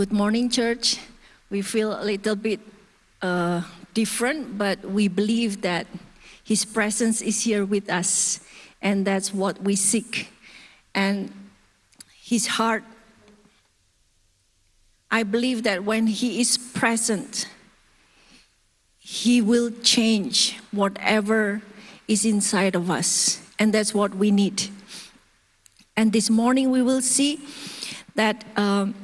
Good morning, church. We feel a little bit uh, different, but we believe that His presence is here with us, and that's what we seek. And His heart, I believe that when He is present, He will change whatever is inside of us, and that's what we need. And this morning we will see that. Um,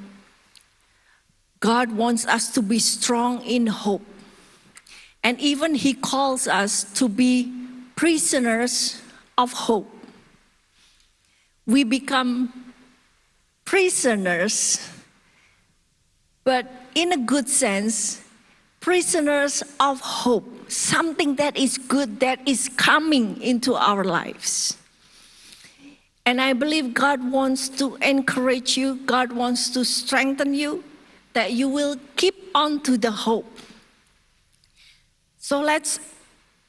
God wants us to be strong in hope. And even He calls us to be prisoners of hope. We become prisoners, but in a good sense, prisoners of hope, something that is good that is coming into our lives. And I believe God wants to encourage you, God wants to strengthen you, that you will keep on to the hope. So let's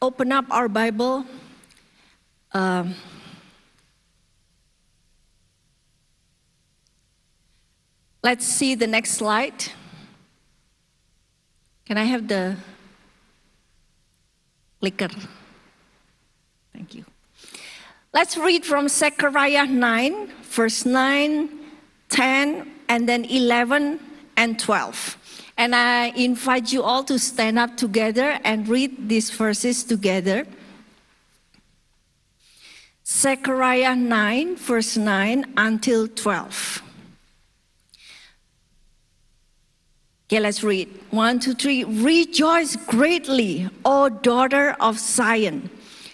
open up our Bible. Um, let's see the next slide. Can I have the clicker? Thank you. Let's read from Zechariah 9, verse 9, 10, and then 11 and 12. And I invite you all to stand up together and read these verses together. Zechariah 9, verse 9 until 12. Okay, let's read. One, two, three. Rejoice greatly, O daughter of Zion.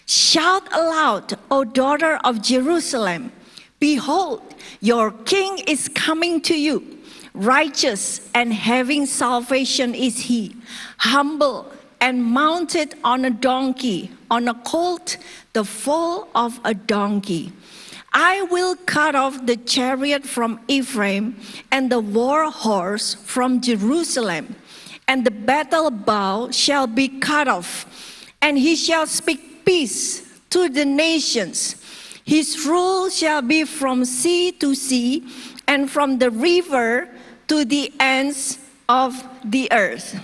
Shout aloud, O daughter of Jerusalem. Behold, your king is coming to you Righteous and having salvation is he, humble and mounted on a donkey, on a colt, the foal of a donkey. I will cut off the chariot from Ephraim and the war horse from Jerusalem, and the battle bow shall be cut off, and he shall speak peace to the nations. His rule shall be from sea to sea and from the river to the ends of the earth.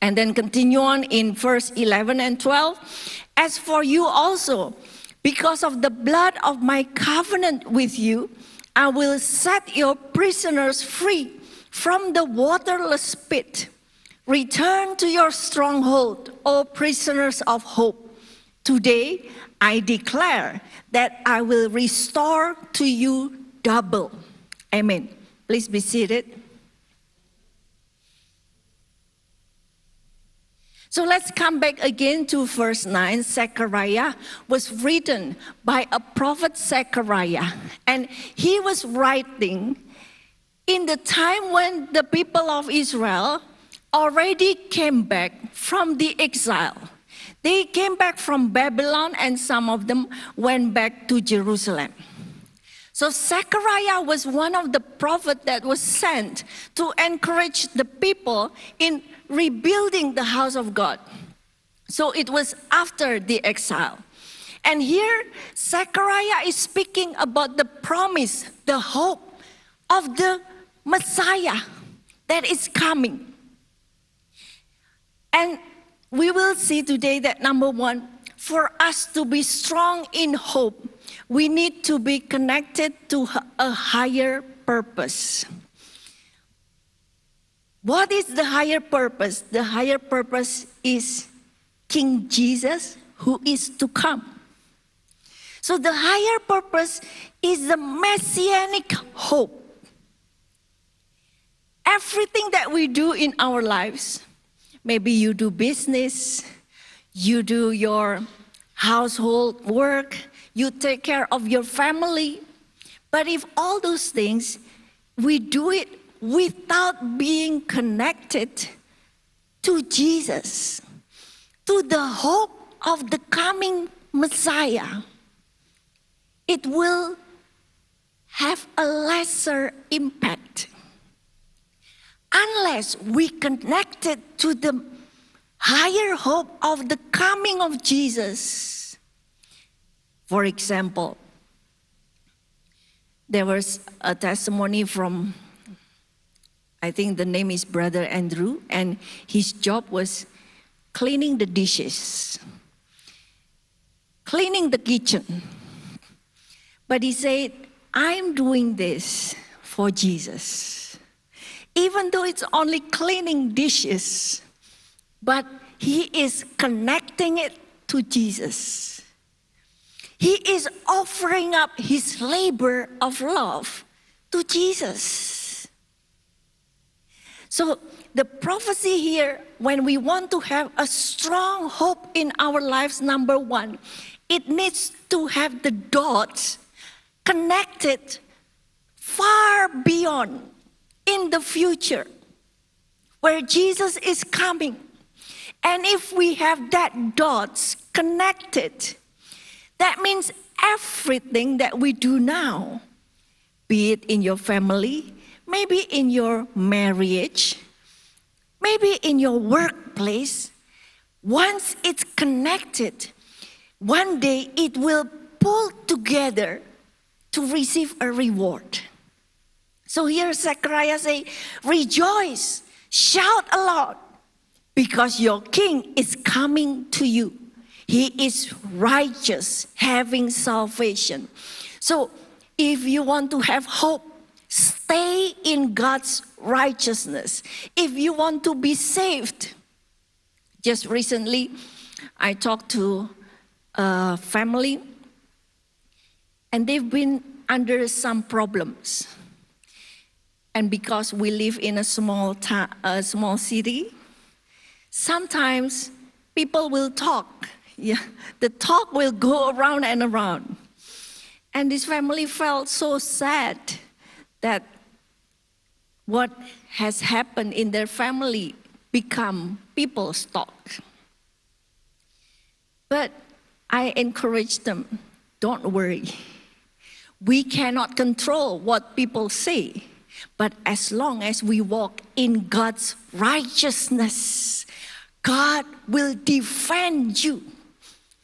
And then continue on in verse 11 and 12. As for you also, because of the blood of my covenant with you, I will set your prisoners free from the waterless pit. Return to your stronghold, O prisoners of hope. Today I declare that I will restore to you double. Amen. Please be seated. So let's come back again to verse 9. Zechariah was written by a prophet Zechariah, and he was writing in the time when the people of Israel already came back from the exile. They came back from Babylon, and some of them went back to Jerusalem. So Zechariah was one of the prophets that was sent to encourage the people in rebuilding the house of God. So it was after the exile. And here, Zechariah is speaking about the promise, the hope of the Messiah that is coming. And we will see today that number one, for us to be strong in hope, we need to be connected to a higher purpose. What is the higher purpose? The higher purpose is King Jesus who is to come. So the higher purpose is the messianic hope. Everything that we do in our lives, maybe you do business, you do your household work, you take care of your family. But if all those things, we do it without being connected to Jesus, to the hope of the coming Messiah, it will have a lesser impact. Unless we connect it to the higher hope of the coming of Jesus for example, there was a testimony from, I think the name is Brother Andrew, and his job was cleaning the dishes, cleaning the kitchen. But he said, I'm doing this for Jesus. Even though it's only cleaning dishes, but he is connecting it to Jesus. He is offering up his labor of love to Jesus. So, the prophecy here, when we want to have a strong hope in our lives, number one, it needs to have the dots connected far beyond in the future where Jesus is coming. And if we have that dots connected, that means everything that we do now, be it in your family, maybe in your marriage, maybe in your workplace, once it's connected, one day it will pull together to receive a reward. So here Zechariah say, rejoice, shout aloud, because your king is coming to you. He is righteous, having salvation. So if you want to have hope, stay in God's righteousness. If you want to be saved, just recently I talked to a family and they've been under some problems. And because we live in a small, ta- a small city, sometimes people will talk. Yeah, the talk will go around and around. And this family felt so sad that what has happened in their family become people's talk. But I encourage them, don't worry. We cannot control what people say, but as long as we walk in God's righteousness, God will defend you.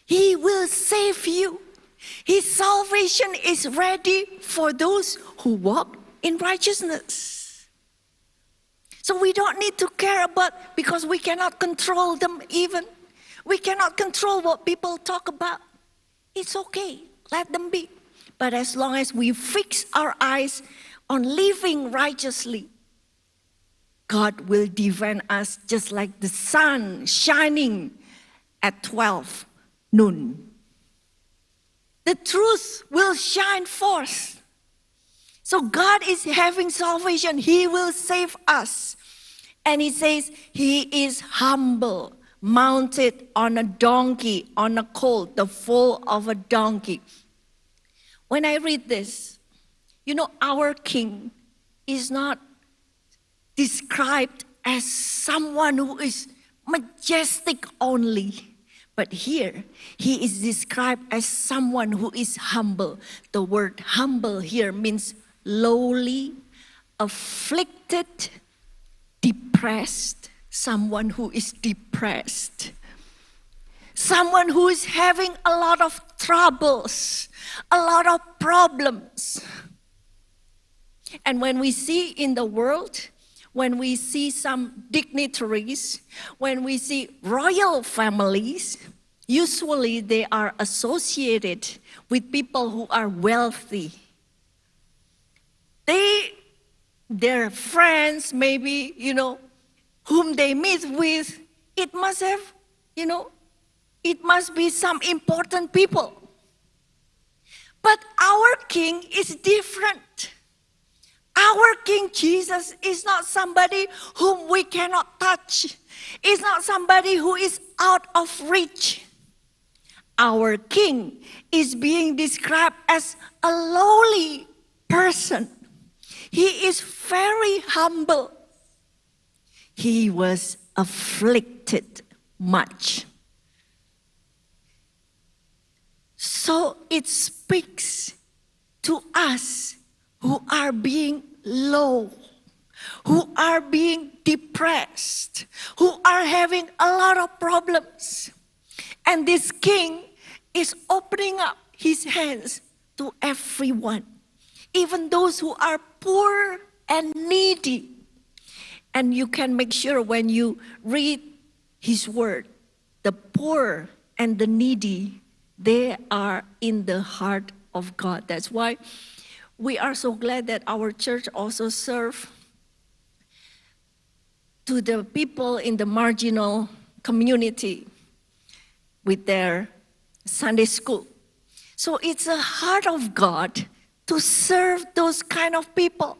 He will save you. His salvation is ready for those who walk in righteousness. So we don't need to care about because we cannot control them even. We cannot control what people talk about. It's okay. Let them be. But as long as we fix our eyes on living righteously, God will defend us just like the sun shining at 12 noon. The truth will shine forth. So God is having salvation. He will save us. And he says, He is humble, mounted on a donkey, on a colt, the foal of a donkey. When I read this, you know, our king is not described as someone who is majestic only. But here, he is described as someone who is humble. The word humble here means lowly, afflicted, depressed, someone who is depressed, someone who is having a lot of troubles, a lot of problems. And when we see in the world, when we see some dignitaries, when we see royal families, usually they are associated with people who are wealthy. They, their friends, maybe, you know, whom they meet with, it must have, you know, it must be some important people. But our king is different. Our King Jesus is not somebody whom we cannot touch. Is not somebody who is out of reach. Our King is being described as a lowly person. He is very humble. He was afflicted much. So it speaks to us who are being low, who are being depressed, who are having a lot of problems. And this king is opening up his hands to everyone, even those who are poor and needy. And you can make sure when you read His Word, the poor and the needy, they are in the heart of God. That's why we are so glad that our church also serve to the people in the marginal community with their Sunday school. So it's a heart of God to serve those kind of people.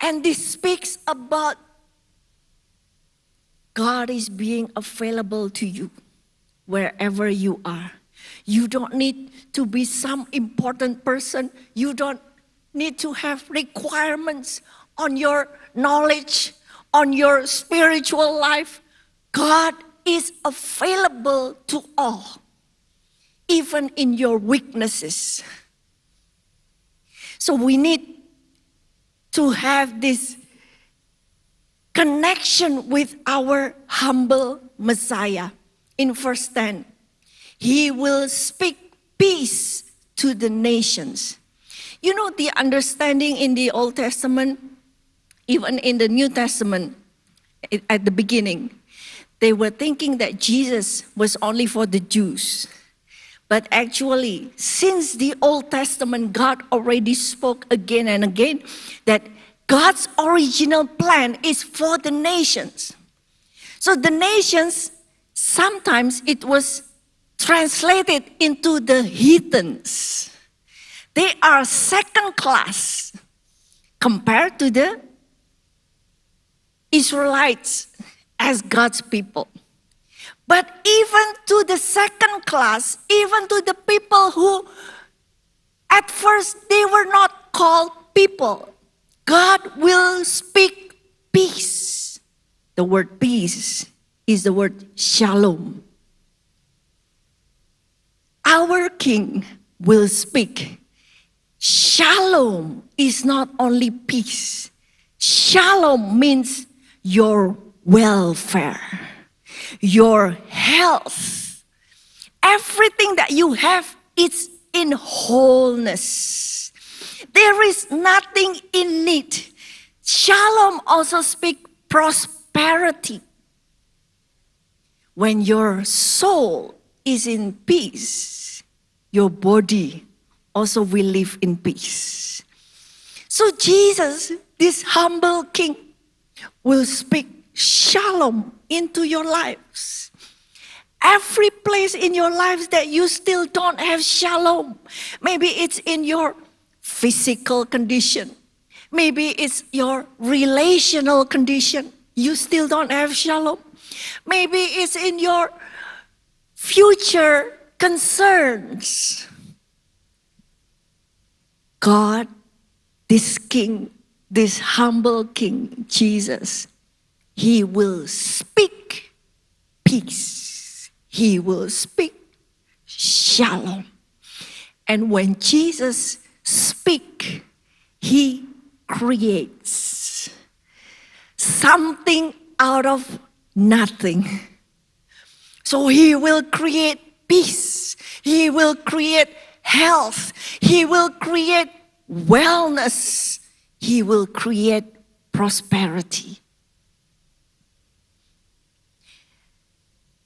And this speaks about God is being available to you wherever you are. You don't need to be some important person. You don't need to have requirements on your knowledge, on your spiritual life. God is available to all, even in your weaknesses. So we need to have this connection with our humble Messiah. In verse 10, He will speak peace to the nations. You know, the understanding in the Old Testament, even in the New Testament, at the beginning, they were thinking that Jesus was only for the Jews. But actually, since the Old Testament, God already spoke again and again that God's original plan is for the nations. So the nations, sometimes it was translated into the heathens. They are second class compared to the Israelites as God's people. But even to the second class, even to the people who at first they were not called people, God will speak peace. The word peace is the word shalom. Our King will speak. Shalom is not only peace, shalom means your welfare, your health. Everything that you have is in wholeness there is nothing in need. Shalom also speaks prosperity. When your soul is in peace, your body also will live in peace. So Jesus, this humble king, will speak shalom into your lives. Every place in your lives that you still don't have shalom, maybe it's in your physical condition. Maybe it's your relational condition. You still don't have shalom. Maybe it's in your future concerns. God, this King, this humble King, Jesus, He will speak peace. He will speak shalom. And when Jesus speak, he creates something out of nothing. So he will create peace, he will create health, he will create wellness, he will create prosperity.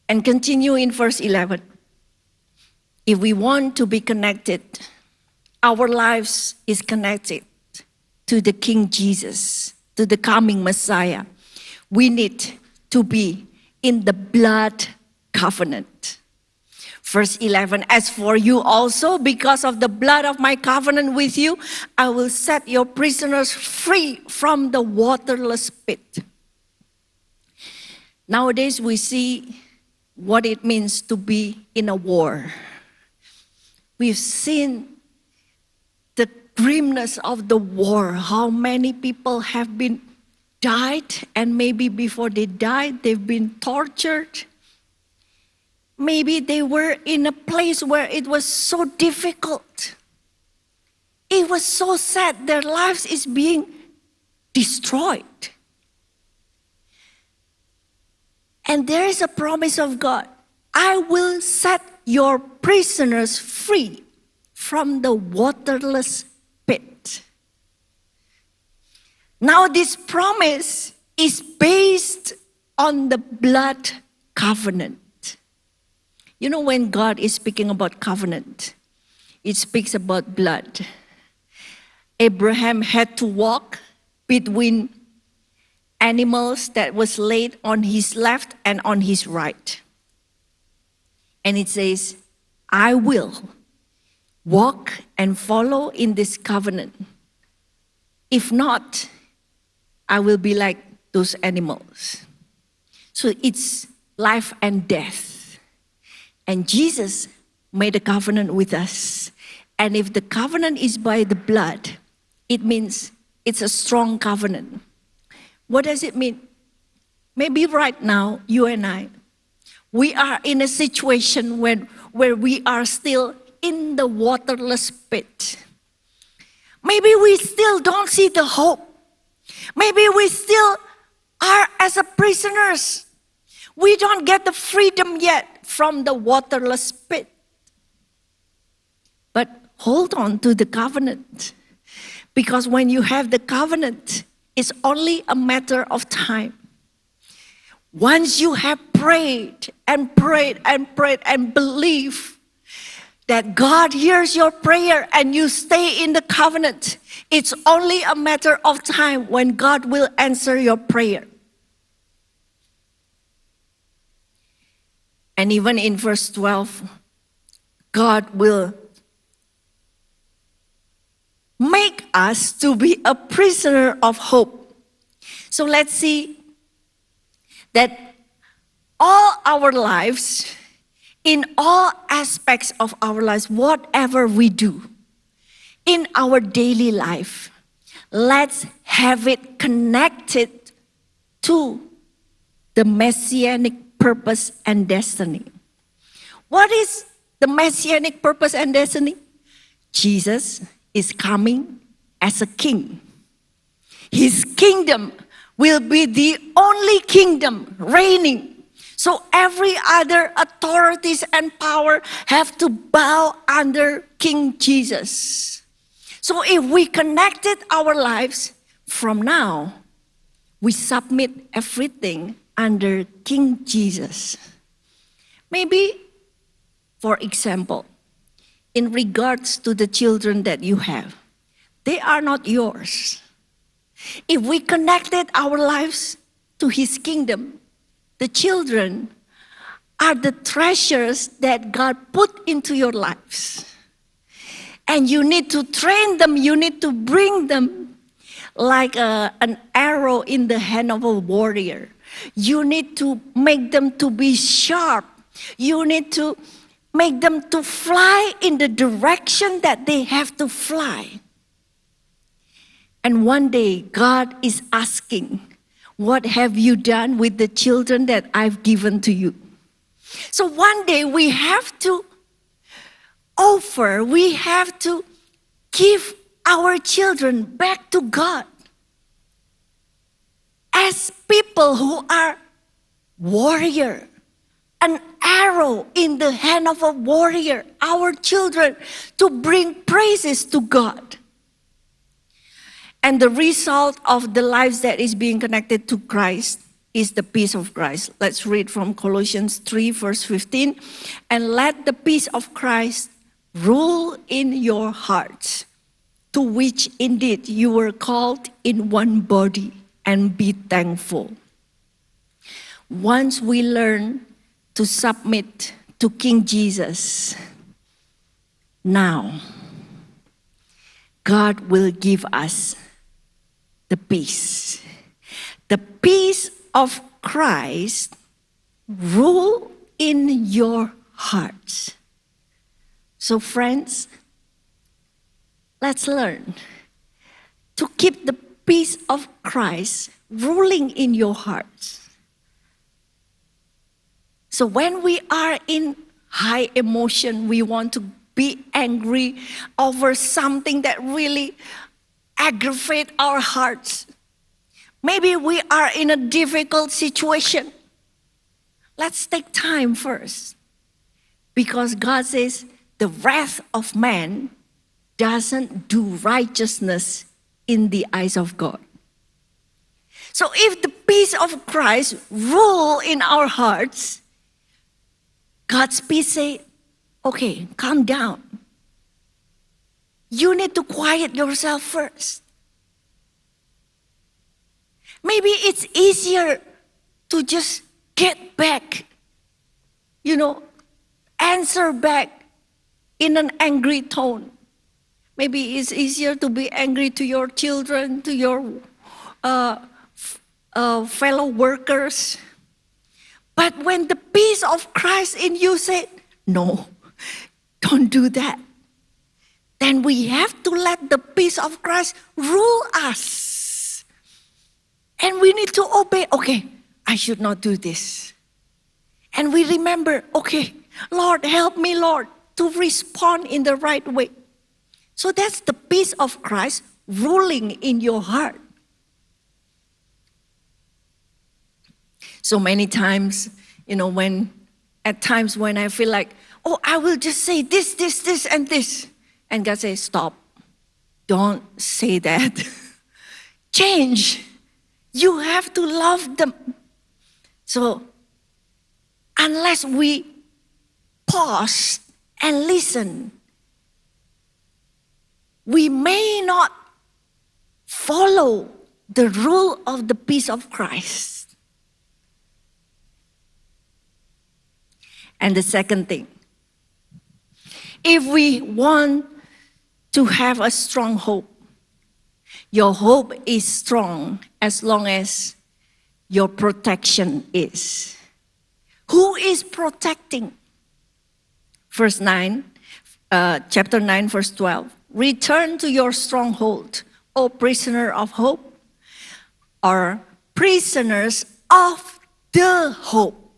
And continue in verse 11. If we want to be connected our lives is connected to the King Jesus, to the coming Messiah. We need to be in the blood covenant. Verse 11 As for you also, because of the blood of my covenant with you, I will set your prisoners free from the waterless pit. Nowadays, we see what it means to be in a war. We've seen the grimness of the war, how many people have been died, and maybe before they died, they've been tortured. Maybe they were in a place where it was so difficult. It was so sad. Their lives is being destroyed. And there is a promise of God I will set your prisoners free from the waterless pit. Now, this promise is based on the blood covenant. You know, when God is speaking about covenant, it speaks about blood. Abraham had to walk between animals that was laid on his left and on his right. And it says, I will walk and follow in this covenant. If not, I will be like those animals. So it's life and death. And Jesus made a covenant with us. And if the covenant is by the blood, it means it's a strong covenant. What does it mean? Maybe right now, you and I, we are in a situation when, where we are still in the waterless pit. Maybe we still don't see the hope. Maybe we still are as a prisoners. We don't get the freedom yet from the waterless pit. But hold on to the covenant. Because when you have the covenant, it's only a matter of time. Once you have prayed and prayed and prayed and believe that God hears your prayer and you stay in the covenant, it's only a matter of time when God will answer your prayer. And even in verse 12, God will make us to be a prisoner of hope. So let's see that all our lives, in all aspects of our lives, whatever we do in our daily life, let's have it connected to the messianic purpose and destiny. What is the messianic purpose and destiny? Jesus is coming as a king. His kingdom will be the only kingdom reigning. So every other authorities and power have to bow under King Jesus. So if we connected our lives from now, we submit everything under King Jesus. Maybe, for example, in regards to the children that you have. They are not yours. If we connected our lives to His kingdom, the children are the treasures that God put into your lives. And you need to train them, you need to bring them like a, an arrow in the hand of a warrior. You need to make them to be sharp. You need to make them to fly in the direction that they have to fly. And one day, God is asking, What have you done with the children that I've given to you? So one day we have to offer, we have to give our children back to God as people who are warrior an arrow in the hand of a warrior, our children, to bring praises to God. And the result of the lives that is being connected to Christ is the peace of Christ. Let's read from Colossians 3, verse 15. And let the peace of Christ rule in your hearts, to which indeed you were called in one body, and be thankful. Once we learn to submit to King Jesus now, God will give us the peace. The peace of Christ rule in your hearts. So, friends, let's learn to keep the peace of Christ ruling in your hearts. So when we are in high emotion, we want to be angry over something that really aggravate our hearts. Maybe we are in a difficult situation. Let's take time first. Because God says the wrath of man doesn't do righteousness in the eyes of God. So if the peace of Christ rule in our hearts, God's peace say, okay, calm down. You need to quiet yourself first. Maybe it's easier to just get back, you know, answer back in an angry tone. Maybe it's easier to be angry to your children, to your uh, uh, fellow workers. But when the peace of Christ in you said, no, don't do that, then we have to let the peace of Christ rule us. And we need to obey. Okay, I should not do this. And we remember, okay, Lord, help me, Lord, to respond in the right way. So that's the peace of Christ ruling in your heart. So many times, you know, when at times when I feel like, oh, I will just say this, this, this, and this. And God says, stop. Don't say that. Change. You have to love them. So, unless we pause and listen, we may not follow the rule of the peace of Christ. And the second thing, if we want to have a strong hope, your hope is strong as long as your protection is. Who is protecting? Verse 9, uh, chapter 9, verse 12. Return to your stronghold, O prisoner of hope, or prisoners of the hope.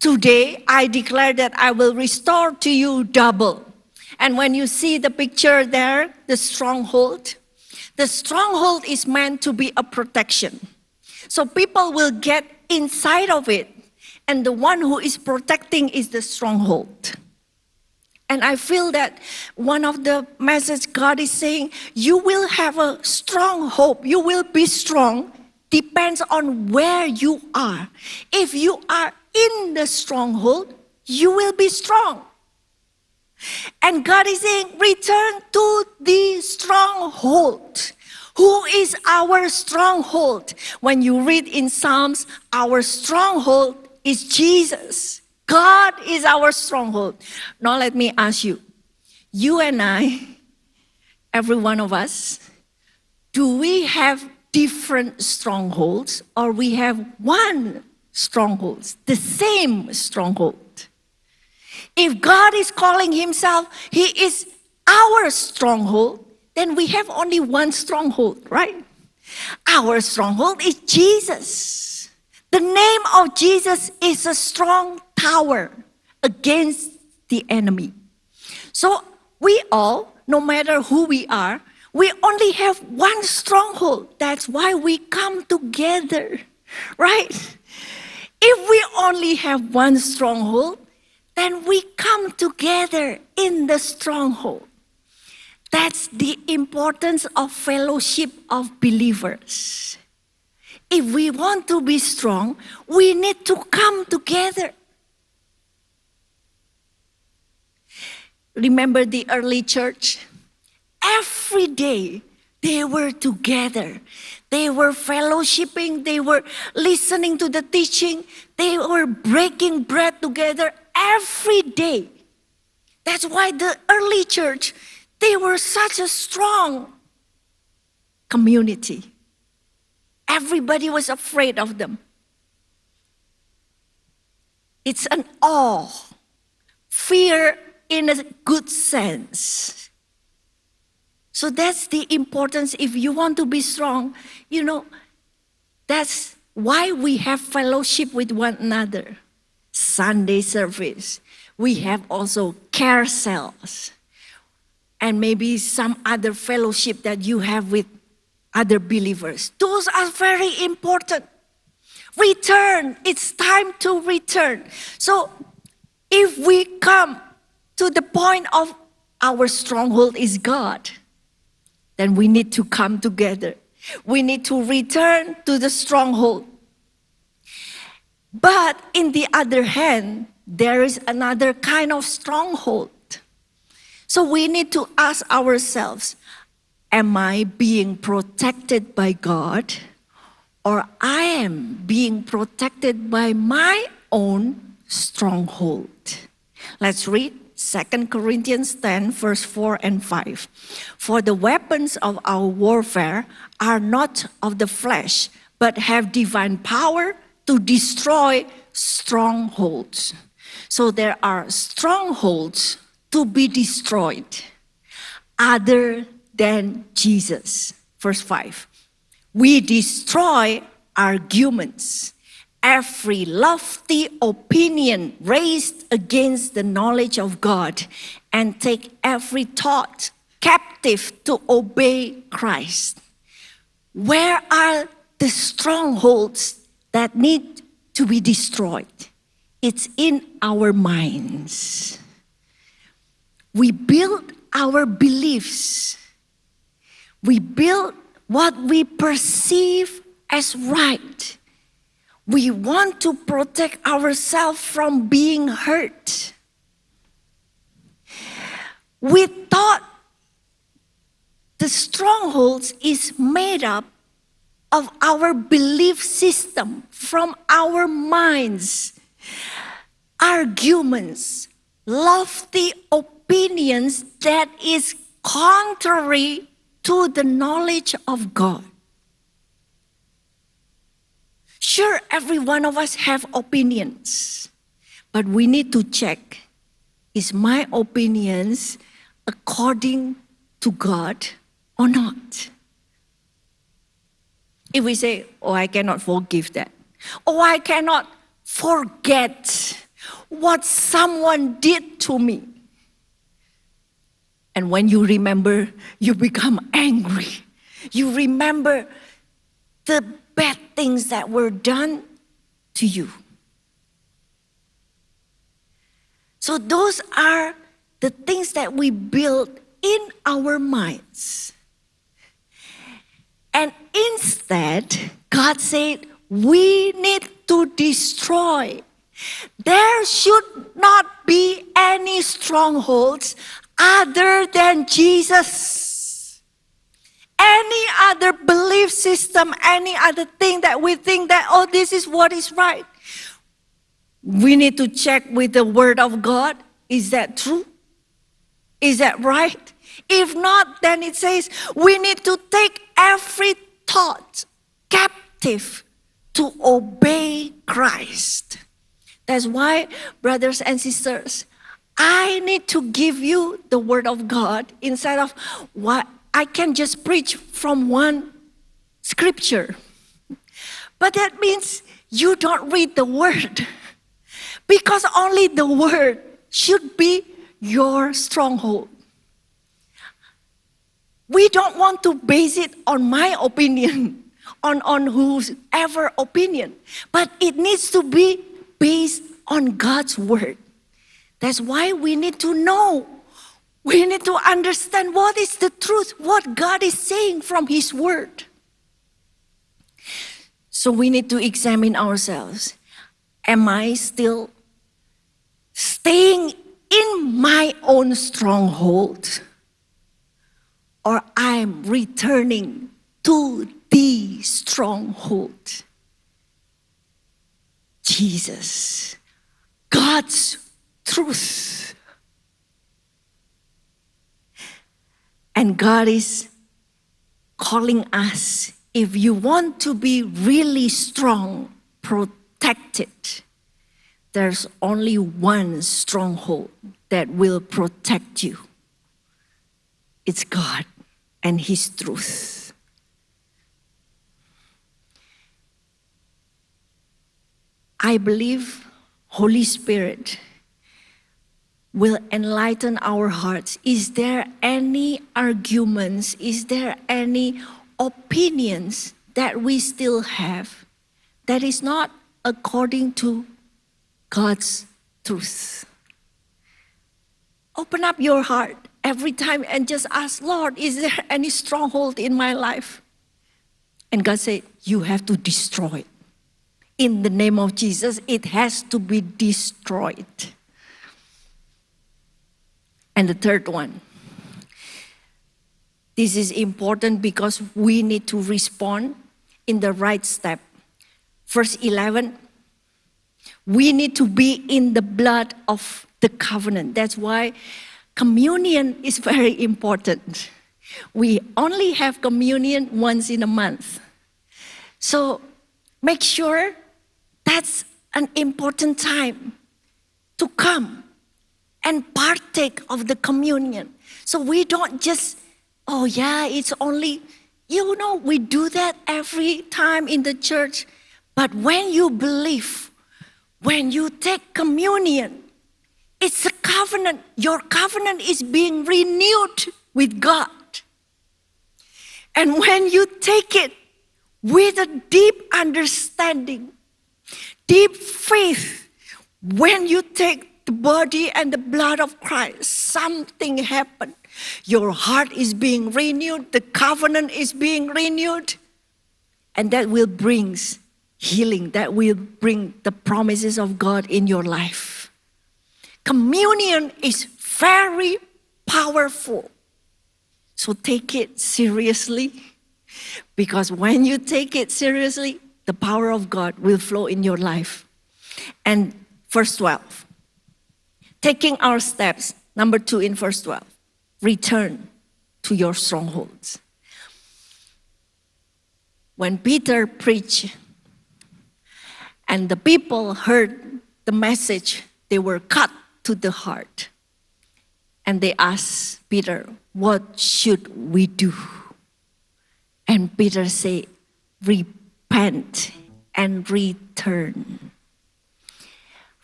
Today I declare that I will restore to you double. And when you see the picture there, the stronghold, the stronghold is meant to be a protection. So people will get inside of it, and the one who is protecting is the stronghold. And I feel that one of the message God is saying, you will have a strong hope. You will be strong. Depends on where you are. If you are in the stronghold, you will be strong. And God is saying, return to the stronghold. Who is our stronghold? When you read in Psalms, our stronghold is Jesus. God is our stronghold. Now, let me ask you you and I, every one of us, do we have different strongholds or we have one stronghold, the same stronghold? If God is calling Himself, He is our stronghold, then we have only one stronghold, right? Our stronghold is Jesus. The name of Jesus is a strong tower against the enemy. So we all, no matter who we are, we only have one stronghold. That's why we come together, right? If we only have one stronghold, then we come together in the stronghold. That's the importance of fellowship of believers. If we want to be strong, we need to come together. Remember the early church? Every day they were together. They were fellowshipping, they were listening to the teaching, they were breaking bread together every day. That's why the early church, they were such a strong community. Everybody was afraid of them. It's an awe, fear in a good sense. So that's the importance. If you want to be strong, you know, that's why we have fellowship with one another. Sunday service. We have also care cells. And maybe some other fellowship that you have with other believers. Those are very important. Return. It's time to return. So if we come to the point of our stronghold is God, then we need to come together. We need to return to the stronghold. But in the other hand, there is another kind of stronghold. So we need to ask ourselves Am I being protected by God? Or I am being protected by my own stronghold. Let's read 2 Corinthians 10, verse 4 and 5. For the weapons of our warfare are not of the flesh, but have divine power to destroy strongholds. So there are strongholds to be destroyed other than Jesus. Verse 5. We destroy arguments, every lofty opinion raised against the knowledge of God, and take every thought captive to obey Christ. Where are the strongholds that need to be destroyed? It's in our minds. We build our beliefs. We build what we perceive as right. We want to protect ourselves from being hurt. We thought the strongholds is made up of our belief system from our minds, arguments, lofty opinions that is contrary to the knowledge of God. Sure, every one of us have opinions, but we need to check is my opinions according to God or not? If we say, oh, I cannot forgive that, oh, I cannot forget what someone did to me. And when you remember, you become angry. You remember the bad things that were done to you. So, those are the things that we build in our minds. And instead, God said, we need to destroy. There should not be any strongholds other than Jesus. Any other belief system, any other thing that we think that, oh, this is what is right. We need to check with the Word of God. Is that true? Is that right? If not, then it says we need to take every thought captive to obey Christ. That's why, brothers and sisters, I need to give you the word of God instead of what I can just preach from one scripture. But that means you don't read the word because only the word should be your stronghold. We don't want to base it on my opinion, on, on whoever opinion, but it needs to be based on God's word. That's why we need to know. We need to understand what is the truth, what God is saying from His Word. So we need to examine ourselves. Am I still staying in my own stronghold? Or I'm returning to the stronghold? Jesus, God's truth. And God is calling us if you want to be really strong, protected, there's only one stronghold that will protect you it's God and His truth. I believe Holy Spirit will enlighten our hearts. Is there any arguments? Is there any opinions that we still have that is not according to God's truth? Open up your heart every time and just ask, Lord, is there any stronghold in my life And God said, You have to destroy it. In the name of Jesus, it has to be destroyed. And the third one. This is important because we need to respond in the right step. Verse 11 we need to be in the blood of the covenant. That's why communion is very important. We only have communion once in a month. So make sure that's an important time to come and partake of the communion. So we don't just, oh yeah, it's only, you know, we do that every time in the church. But when you believe, when you take communion, it's a covenant. Your covenant is being renewed with God. And when you take it with a deep understanding, deep faith, when you take the body and the blood of Christ, something happened. Your heart is being renewed, the covenant is being renewed, and that will bring healing that will bring the promises of God in your life. Communion is very powerful. So take it seriously because when you take it seriously, the power of God will flow in your life. And verse 12, taking our steps, number two in verse 12, return to your strongholds. When Peter preached and the people heard the message, they were cut to the heart. And they asked Peter, What should we do? And Peter said, Repent and return.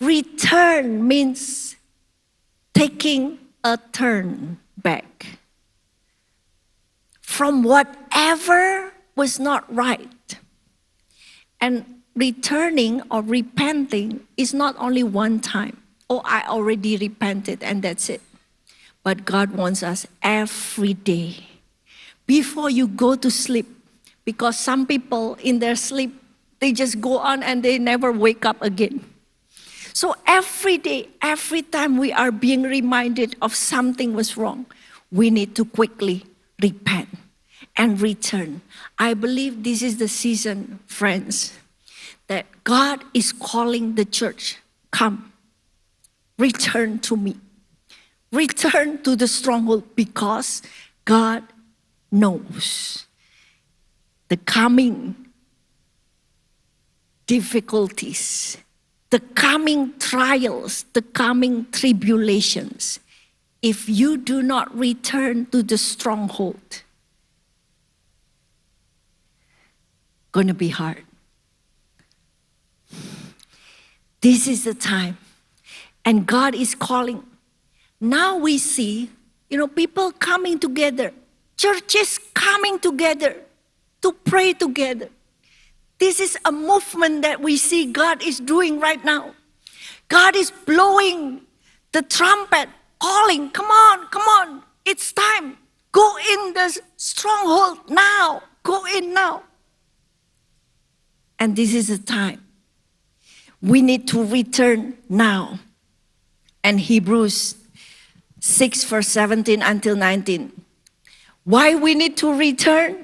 Return means taking a turn back from whatever was not right. And returning or repenting is not only one time. Oh, I already repented and that's it. But God wants us every day. Before you go to sleep, because some people in their sleep, they just go on and they never wake up again. So every day, every time we are being reminded of something was wrong, we need to quickly repent and return. I believe this is the season, friends that God is calling the church come, return to me, return to the stronghold because God knows the coming difficulties, the coming trials, the coming tribulations. If you do not return to the stronghold, going to be hard. This is the time. And God is calling. Now we see, you know, people coming together, churches coming together to pray together. This is a movement that we see God is doing right now. God is blowing the trumpet, calling, come on, come on, it's time. Go in the stronghold now. Go in now. And this is the time we need to return now. And Hebrews 6, verse 17 until 19. Why we need to return?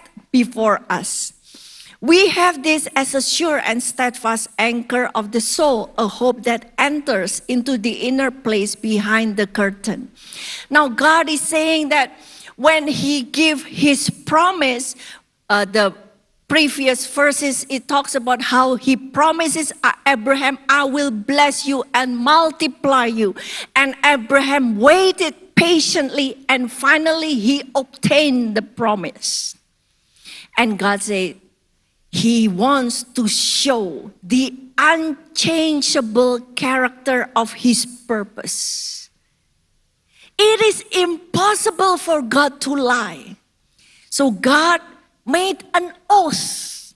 before us. We have this as a sure and steadfast anchor of the soul, a hope that enters into the inner place behind the curtain. Now, God is saying that when he give his promise, uh, the previous verses, it talks about how he promises Abraham, I will bless you and multiply you. And Abraham waited patiently and finally he obtained the promise. And God said, He wants to show the unchangeable character of His purpose. It is impossible for God to lie. So God made an oath.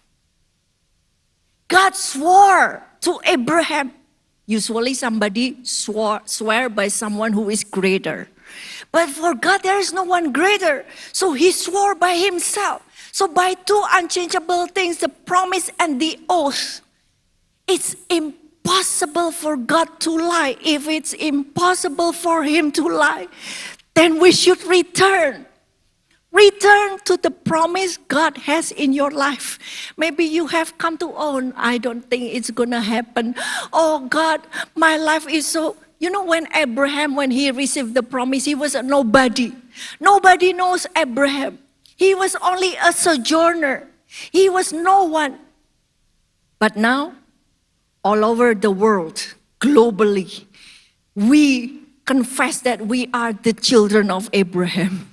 God swore to Abraham. Usually somebody swore, swear by someone who is greater. But for God, there is no one greater. So he swore by himself. So by two unchangeable things, the promise and the oath, it's impossible for God to lie. If it's impossible for him to lie, then we should return. Return to the promise God has in your life. Maybe you have come to own, I don't think it's gonna happen. Oh God, my life is so. You know, when Abraham, when he received the promise, he was a nobody. Nobody knows Abraham. He was only a sojourner. He was no one. But now, all over the world, globally, we confess that we are the children of Abraham.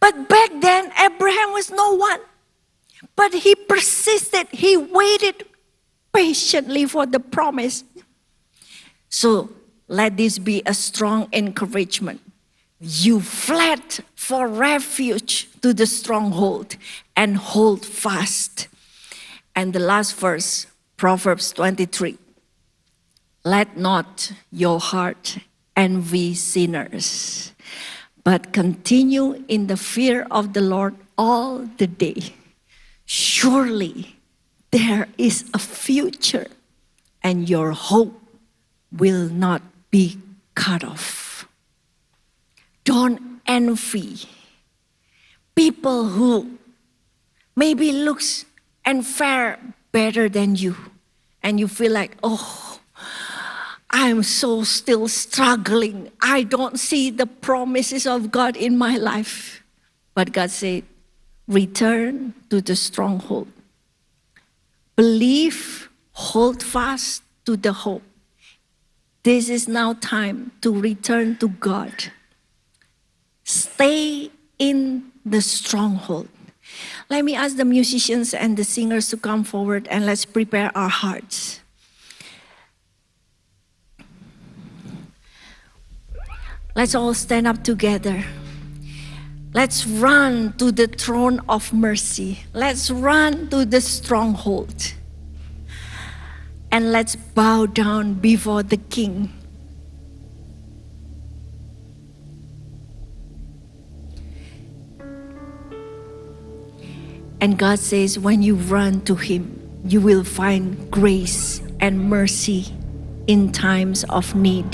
But back then, Abraham was no one. But he persisted, he waited patiently for the promise. So let this be a strong encouragement. You fled for refuge to the stronghold and hold fast. And the last verse, Proverbs 23. Let not your heart envy sinners, but continue in the fear of the Lord all the day. Surely there is a future, and your hope will not be cut off. Don't envy people who maybe looks and fare better than you, and you feel like, oh, I'm so still struggling. I don't see the promises of God in my life. But God said, return to the stronghold. Believe, hold fast to the hope. This is now time to return to God. Stay in the stronghold. Let me ask the musicians and the singers to come forward and let's prepare our hearts. Let's all stand up together. Let's run to the throne of mercy. Let's run to the stronghold. And let's bow down before the King. And God says, when you run to Him, you will find grace and mercy in times of need.